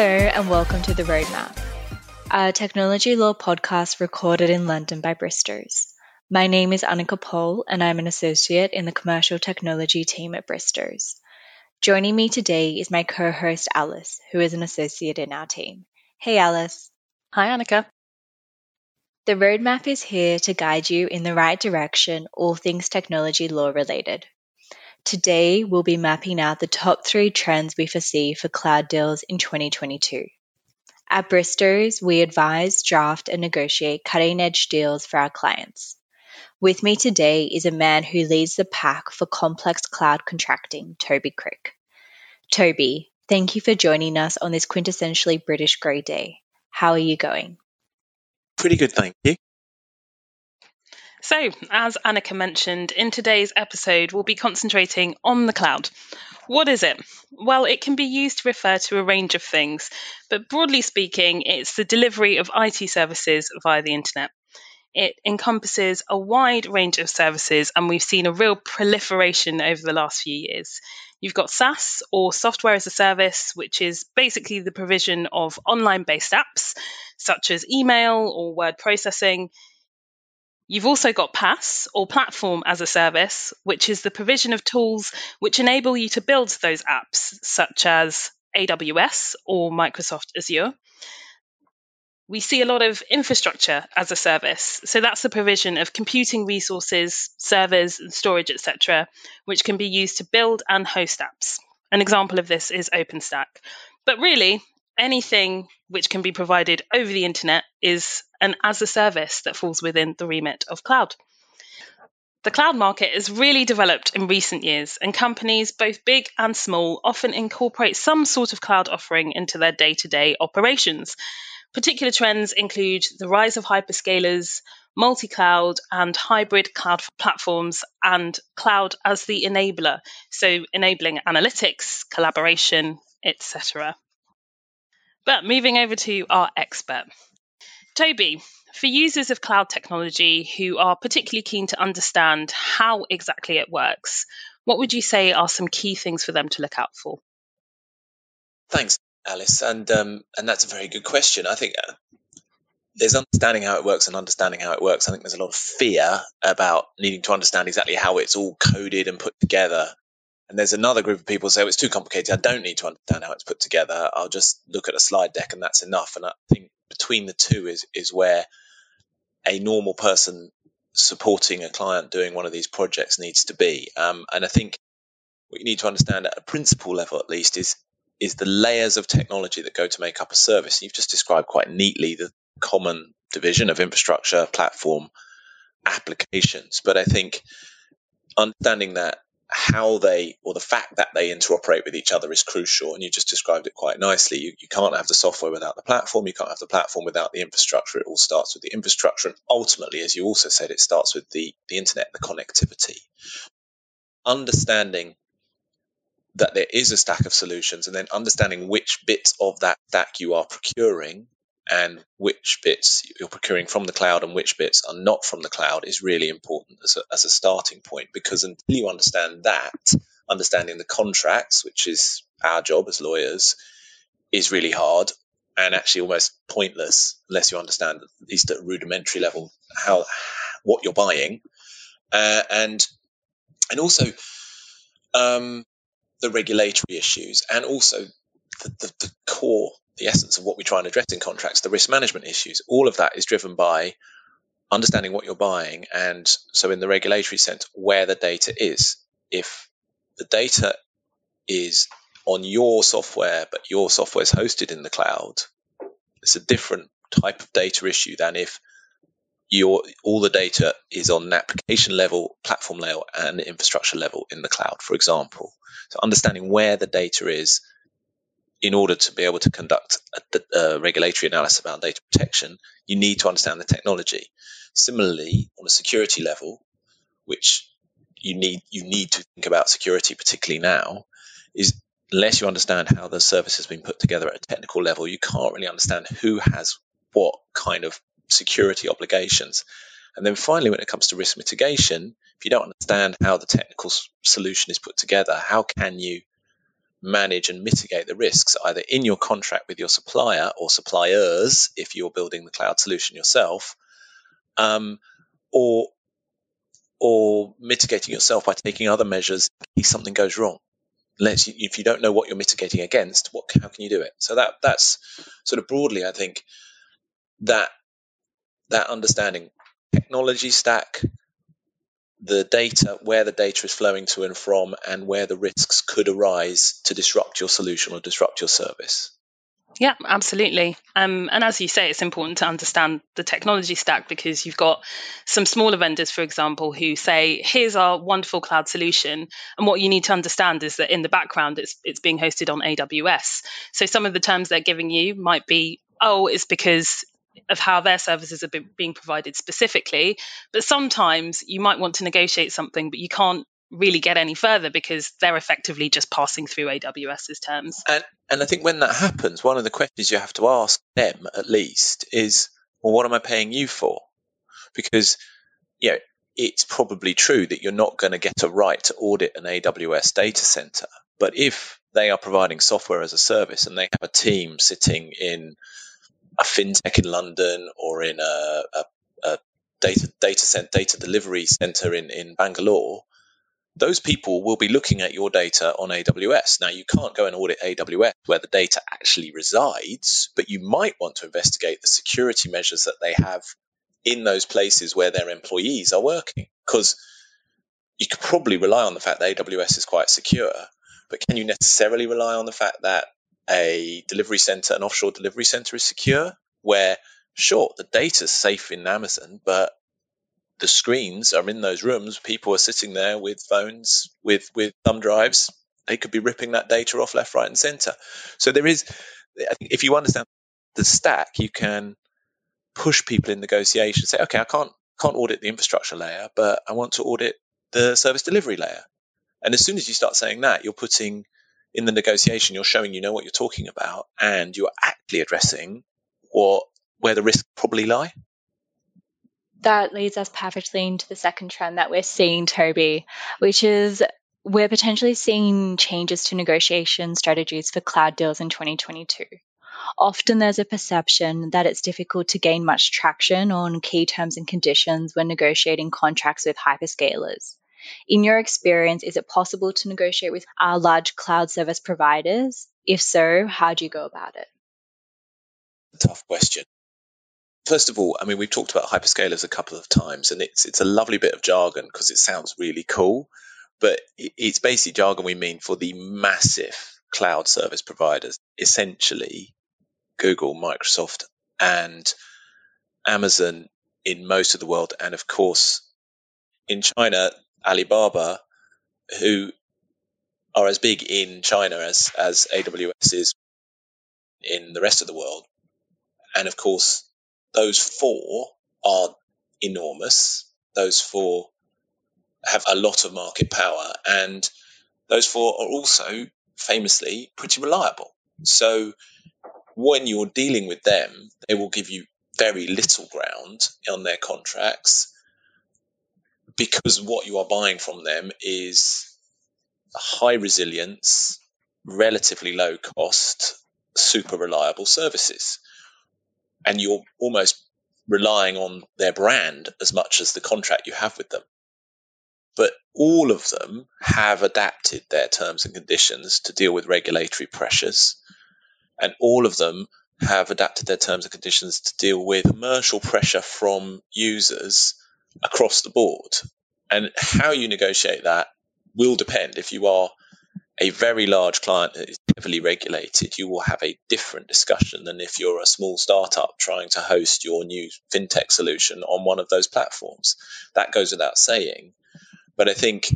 Hello, and welcome to The Roadmap, a technology law podcast recorded in London by Bristows. My name is Anneke Pol, and I'm an associate in the commercial technology team at Bristows. Joining me today is my co host Alice, who is an associate in our team. Hey, Alice. Hi, Anneke. The roadmap is here to guide you in the right direction, all things technology law related. Today, we'll be mapping out the top three trends we foresee for cloud deals in 2022. At Bristows, we advise, draft, and negotiate cutting edge deals for our clients. With me today is a man who leads the pack for complex cloud contracting, Toby Crick. Toby, thank you for joining us on this quintessentially British grey day. How are you going? Pretty good, thank you. So, as Anneke mentioned, in today's episode, we'll be concentrating on the cloud. What is it? Well, it can be used to refer to a range of things, but broadly speaking, it's the delivery of IT services via the internet. It encompasses a wide range of services, and we've seen a real proliferation over the last few years. You've got SaaS or software as a service, which is basically the provision of online based apps such as email or word processing. You've also got PaaS or platform as a service, which is the provision of tools which enable you to build those apps, such as AWS or Microsoft Azure we see a lot of infrastructure as a service. So that's the provision of computing resources, servers, and storage, etc., which can be used to build and host apps. An example of this is OpenStack. But really, anything which can be provided over the internet is an as a service that falls within the remit of cloud. The cloud market has really developed in recent years, and companies, both big and small, often incorporate some sort of cloud offering into their day to day operations. Particular trends include the rise of hyperscalers, multi cloud, and hybrid cloud platforms, and cloud as the enabler, so enabling analytics, collaboration, etc. But moving over to our expert. Toby, for users of cloud technology who are particularly keen to understand how exactly it works, what would you say are some key things for them to look out for? Thanks. Alice, and um, and that's a very good question. I think uh, there's understanding how it works and understanding how it works. I think there's a lot of fear about needing to understand exactly how it's all coded and put together. And there's another group of people say oh, it's too complicated. I don't need to understand how it's put together. I'll just look at a slide deck and that's enough. And I think between the two is is where a normal person supporting a client doing one of these projects needs to be. Um, and I think what you need to understand at a principle level, at least, is is the layers of technology that go to make up a service. You've just described quite neatly the common division of infrastructure, platform, applications. But I think understanding that how they or the fact that they interoperate with each other is crucial and you just described it quite nicely. You, you can't have the software without the platform you can't have the platform without the infrastructure. It all starts with the infrastructure and ultimately as you also said it starts with the the internet the connectivity. Understanding that there is a stack of solutions and then understanding which bits of that stack you are procuring and which bits you're procuring from the cloud and which bits are not from the cloud is really important as a, as a starting point because until you understand that understanding the contracts which is our job as lawyers is really hard and actually almost pointless unless you understand at least at a rudimentary level how what you're buying. Uh, and and also um, the regulatory issues and also the, the, the, core, the essence of what we try and address in contracts, the risk management issues. All of that is driven by understanding what you're buying and so in the regulatory sense where the data is. If the data is on your software, but your software is hosted in the cloud, it's a different type of data issue than if your all the data is on application level, platform level, and infrastructure level in the cloud, for example. So understanding where the data is in order to be able to conduct a, a regulatory analysis about data protection, you need to understand the technology. Similarly, on a security level, which you need you need to think about security, particularly now, is unless you understand how the service has been put together at a technical level, you can't really understand who has what kind of security obligations. And then finally, when it comes to risk mitigation, if you don't understand how the technical solution is put together, how can you manage and mitigate the risks either in your contract with your supplier or suppliers if you're building the cloud solution yourself, um, or or mitigating yourself by taking other measures in case something goes wrong. Let's, if you don't know what you're mitigating against, what how can you do it? So that that's sort of broadly, I think that that understanding technology stack, the data, where the data is flowing to and from, and where the risks could arise to disrupt your solution or disrupt your service. Yeah, absolutely. Um, and as you say, it's important to understand the technology stack because you've got some smaller vendors, for example, who say, "Here's our wonderful cloud solution," and what you need to understand is that in the background, it's it's being hosted on AWS. So some of the terms they're giving you might be, "Oh, it's because of how their services are being provided specifically. But sometimes you might want to negotiate something, but you can't really get any further because they're effectively just passing through AWS's terms. And, and I think when that happens, one of the questions you have to ask them at least is, well, what am I paying you for? Because, you know, it's probably true that you're not going to get a right to audit an AWS data center. But if they are providing software as a service and they have a team sitting in a fintech in London or in a, a, a data data center, data delivery center in, in Bangalore, those people will be looking at your data on AWS. Now, you can't go and audit AWS where the data actually resides, but you might want to investigate the security measures that they have in those places where their employees are working. Because you could probably rely on the fact that AWS is quite secure, but can you necessarily rely on the fact that a delivery center, an offshore delivery center is secure? Where, sure, the data's safe in Amazon, but the screens are in those rooms. People are sitting there with phones, with with thumb drives. They could be ripping that data off left, right, and center. So there is, I think, if you understand the stack, you can push people in negotiation. Say, okay, I can't can't audit the infrastructure layer, but I want to audit the service delivery layer. And as soon as you start saying that, you're putting in the negotiation, you're showing you know what you're talking about, and you're actually addressing what where the risks probably lie that leads us perfectly into the second trend that we're seeing, Toby, which is we're potentially seeing changes to negotiation strategies for cloud deals in 2022. Often there's a perception that it's difficult to gain much traction on key terms and conditions when negotiating contracts with hyperscalers. In your experience, is it possible to negotiate with our large cloud service providers? If so, how do you go about it? Tough question first of all, I mean, we've talked about hyperscalers a couple of times, and it's it's a lovely bit of jargon because it sounds really cool, but it's basically jargon we mean for the massive cloud service providers, essentially Google, Microsoft, and Amazon in most of the world, and of course in China, Alibaba, who are as big in China as as AWS is in the rest of the world, and of course those four are enormous. Those four have a lot of market power, and those four are also famously pretty reliable. So when you're dealing with them, they will give you very little ground on their contracts because what you are buying from them is high resilience, relatively low cost, super reliable services and you're almost relying on their brand as much as the contract you have with them. But all of them have adapted their terms and conditions to deal with regulatory pressures, and all of them have adapted their terms and conditions to deal with commercial pressure from users across the board. And how you negotiate that will depend. If you are a very large client that is heavily regulated, you will have a different discussion than if you're a small startup trying to host your new fintech solution on one of those platforms. That goes without saying. But I think,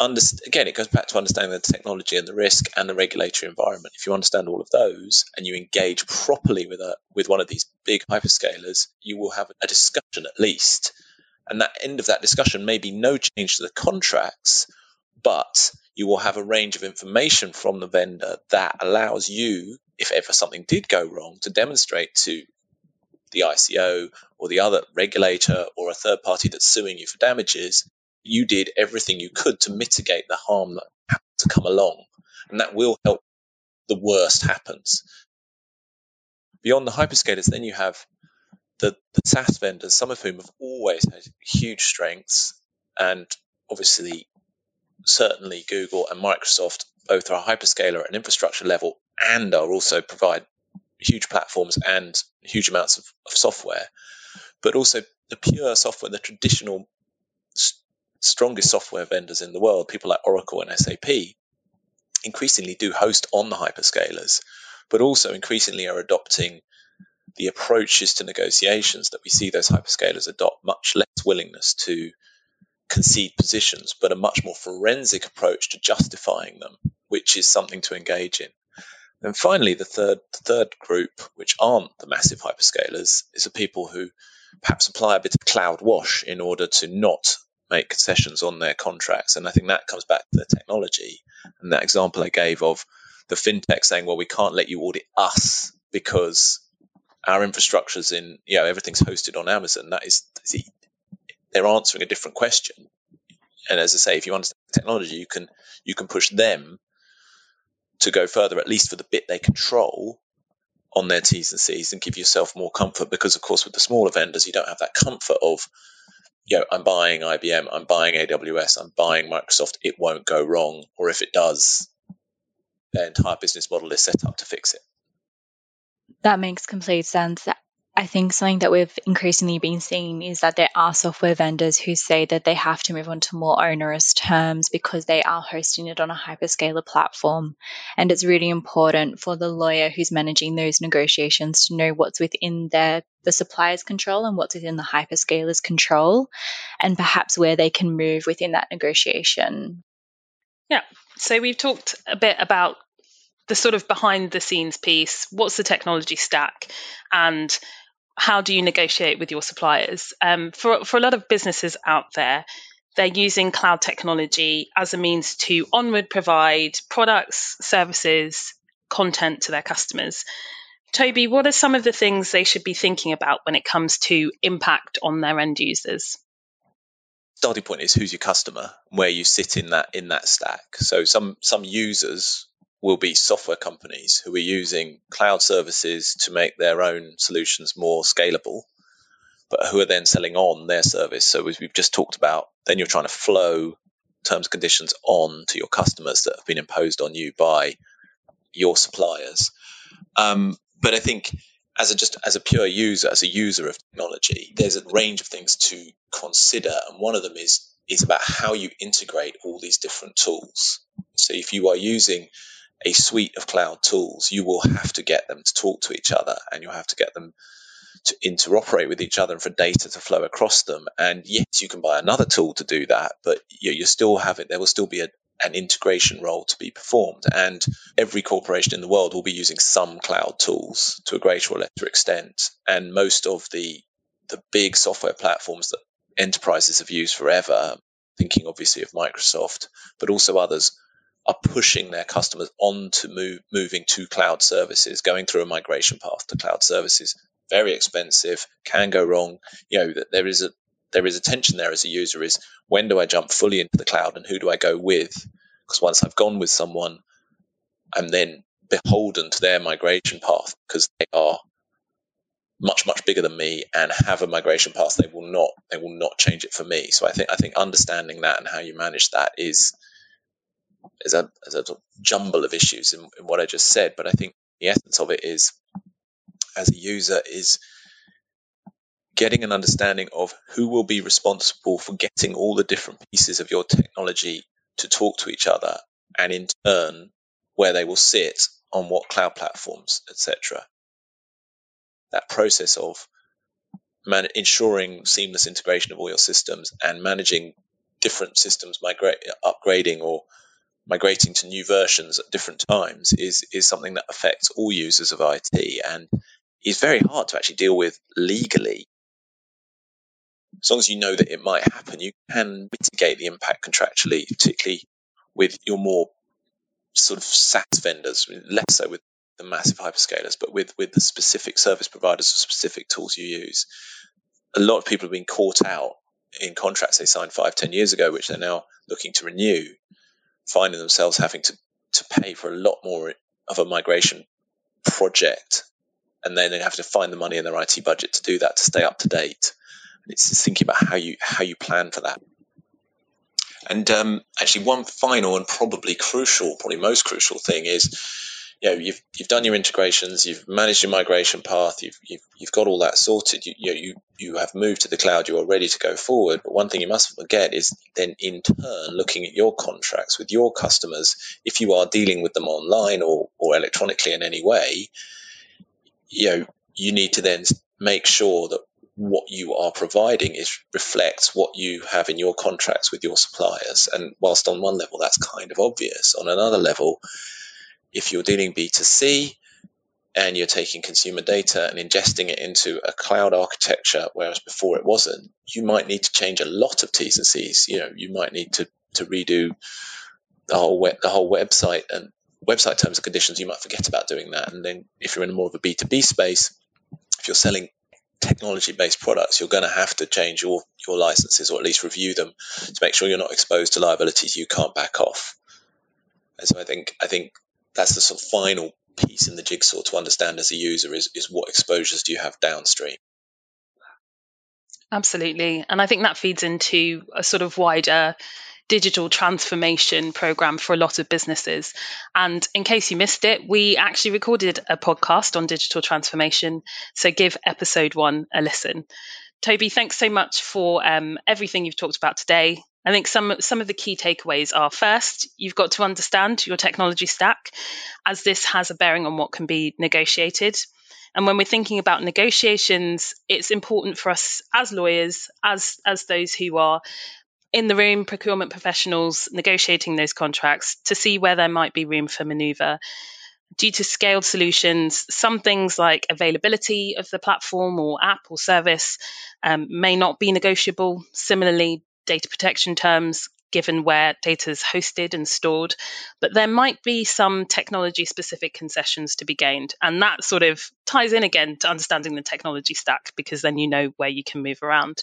again, it goes back to understanding the technology and the risk and the regulatory environment. If you understand all of those and you engage properly with a with one of these big hyperscalers, you will have a discussion at least. And that end of that discussion may be no change to the contracts, but you will have a range of information from the vendor that allows you, if ever something did go wrong, to demonstrate to the ICO or the other regulator or a third party that's suing you for damages, you did everything you could to mitigate the harm that happened to come along. And that will help the worst happens. Beyond the hyperscalers, then you have the, the SaaS vendors, some of whom have always had huge strengths, and obviously, certainly Google and Microsoft both are hyperscaler at an infrastructure level and are also provide huge platforms and huge amounts of, of software, but also the pure software, the traditional st- strongest software vendors in the world, people like Oracle and SAP, increasingly do host on the hyperscalers, but also increasingly are adopting the approaches to negotiations that we see those hyperscalers adopt much less willingness to concede positions, but a much more forensic approach to justifying them, which is something to engage in. And finally, the third the third group, which aren't the massive hyperscalers, is the people who perhaps apply a bit of cloud wash in order to not make concessions on their contracts. And I think that comes back to the technology and that example I gave of the fintech saying, "Well, we can't let you audit us because our infrastructure's in, you know, everything's hosted on Amazon." That is, they're answering a different question. And as I say, if you understand the technology, you can you can push them to go further, at least for the bit they control on their T's and C's, and give yourself more comfort. Because of course, with the smaller vendors, you don't have that comfort of, you know, I'm buying IBM, I'm buying AWS, I'm buying Microsoft. It won't go wrong, or if it does, their entire business model is set up to fix it. That makes complete sense. I think something that we've increasingly been seeing is that there are software vendors who say that they have to move on to more onerous terms because they are hosting it on a hyperscaler platform. And it's really important for the lawyer who's managing those negotiations to know what's within their the supplier's control and what's within the hyperscaler's control and perhaps where they can move within that negotiation. Yeah. So we've talked a bit about the sort of behind the scenes piece what's the technology stack and how do you negotiate with your suppliers? Um, for, for a lot of businesses out there, they're using cloud technology as a means to onward provide products, services, content to their customers. Toby, what are some of the things they should be thinking about when it comes to impact on their end users? Starting point is who's your customer, where you sit in that in that stack. So some some users will be software companies who are using cloud services to make their own solutions more scalable, but who are then selling on their service. So, as we've just talked about, then you're trying to flow terms and conditions on to your customers that have been imposed on you by your suppliers. Um, but I think as a just as a pure user, as a user of technology, there's a range of things to consider, and one of them is is about how you integrate all these different tools. So if you are using a suite of cloud tools, you will have to get them to talk to each other and you'll have to get them to interoperate with each other and for data to flow across them. And yes, you can buy another tool to do that, but you, still have it. There will still be a, an integration role to be performed. And every corporation in the world will be using some cloud tools to a greater or lesser extent. And most of the the big software platforms that enterprises have used forever, thinking obviously of Microsoft, but also others, are pushing their customers on to move, moving to cloud services, going through a migration path to cloud services. Very expensive, can go wrong. You know, there is a there is a tension there as a user is when do I jump fully into the cloud and who do I go with? Because once I've gone with someone, I'm then beholden to their migration path because they are much much bigger than me and have a migration path they will not they will not change it for me so i think i think understanding that and how you manage that is is a, a jumble of issues in, in what I just said. But I think the essence of it is, as a user, is getting an understanding of who will be responsible for getting all the different pieces of your technology to talk to each other, and in turn, where they will sit on what cloud platforms, etc. That process of man- ensuring seamless integration of all your systems and managing different systems migrate, upgrading or migrating to new versions at different times is is something that affects all users of IT and is very hard to actually deal with legally. As long as you know that it might happen, you can mitigate the impact contractually, particularly with your more sort of SaaS vendors, less so with the massive hyperscalers, but with, with the specific service providers or specific tools you use. A lot of people have been caught out in contracts they signed five, ten years ago, which they're now looking to renew finding themselves having to to pay for a lot more of a migration project and then they have to find the money in their IT budget to do that to stay up to date. And it's thinking about how you how you plan for that. And um, actually, one final and probably crucial, probably most crucial thing is, you know, you've you've done your integrations, you've managed your migration path, you've you've, you've got all that sorted. You, you know, you you have moved to the cloud, you are ready to go forward. But one thing you must forget is then in turn looking at your contracts with your customers. If you are dealing with them online or or electronically in any way, you know, you need to then make sure that what you are providing is reflects what you have in your contracts with your suppliers. And whilst on one level that's kind of obvious, on another level, if you're dealing B2C and you're taking consumer data and ingesting it into a cloud architecture, whereas before it wasn't, you might need to change a lot of T's and C's. You know, you might need to, to redo the whole web, the whole website and website terms and conditions. You might forget about doing that. And then if you're in more of a B2B space, if you're selling technology based products, you're going to have to change your, your licenses or at least review them to make sure you're not exposed to liabilities you can't back off. And so I think I think that's the sort of final piece in the jigsaw to understand as a user is, is what exposures do you have downstream. Absolutely. And I think that feeds into a sort of wider digital transformation program for a lot of businesses. And in case you missed it, we actually recorded a podcast on digital transformation. So give episode one a listen. Toby, thanks so much for um, everything you've talked about today. I think some some of the key takeaways are first, you've got to understand your technology stack, as this has a bearing on what can be negotiated. And when we're thinking about negotiations, it's important for us as lawyers, as as those who are in the room, procurement professionals negotiating those contracts to see where there might be room for maneuver. Due to scaled solutions, some things like availability of the platform or app or service um, may not be negotiable. Similarly, data protection terms given where data is hosted and stored. But there might be some technology specific concessions to be gained. And that sort of ties in again to understanding the technology stack because then you know where you can move around.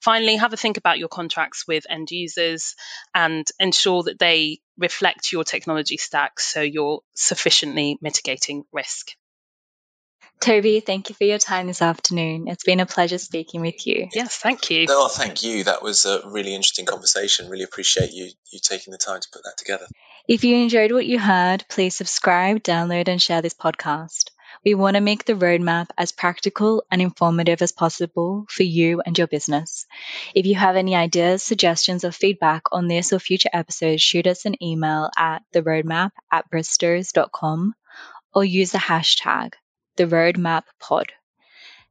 Finally, have a think about your contracts with end users and ensure that they reflect your technology stack so you're sufficiently mitigating risk. Toby, thank you for your time this afternoon. It's been a pleasure speaking with you. Yes, thank you. No, oh, thank you. That was a really interesting conversation. Really appreciate you you taking the time to put that together. If you enjoyed what you heard, please subscribe, download, and share this podcast. We want to make the roadmap as practical and informative as possible for you and your business. If you have any ideas, suggestions, or feedback on this or future episodes, shoot us an email at theroadmap at bristows.com or use the hashtag the Roadmap Pod.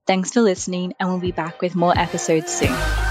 Thanks for listening, and we'll be back with more episodes soon.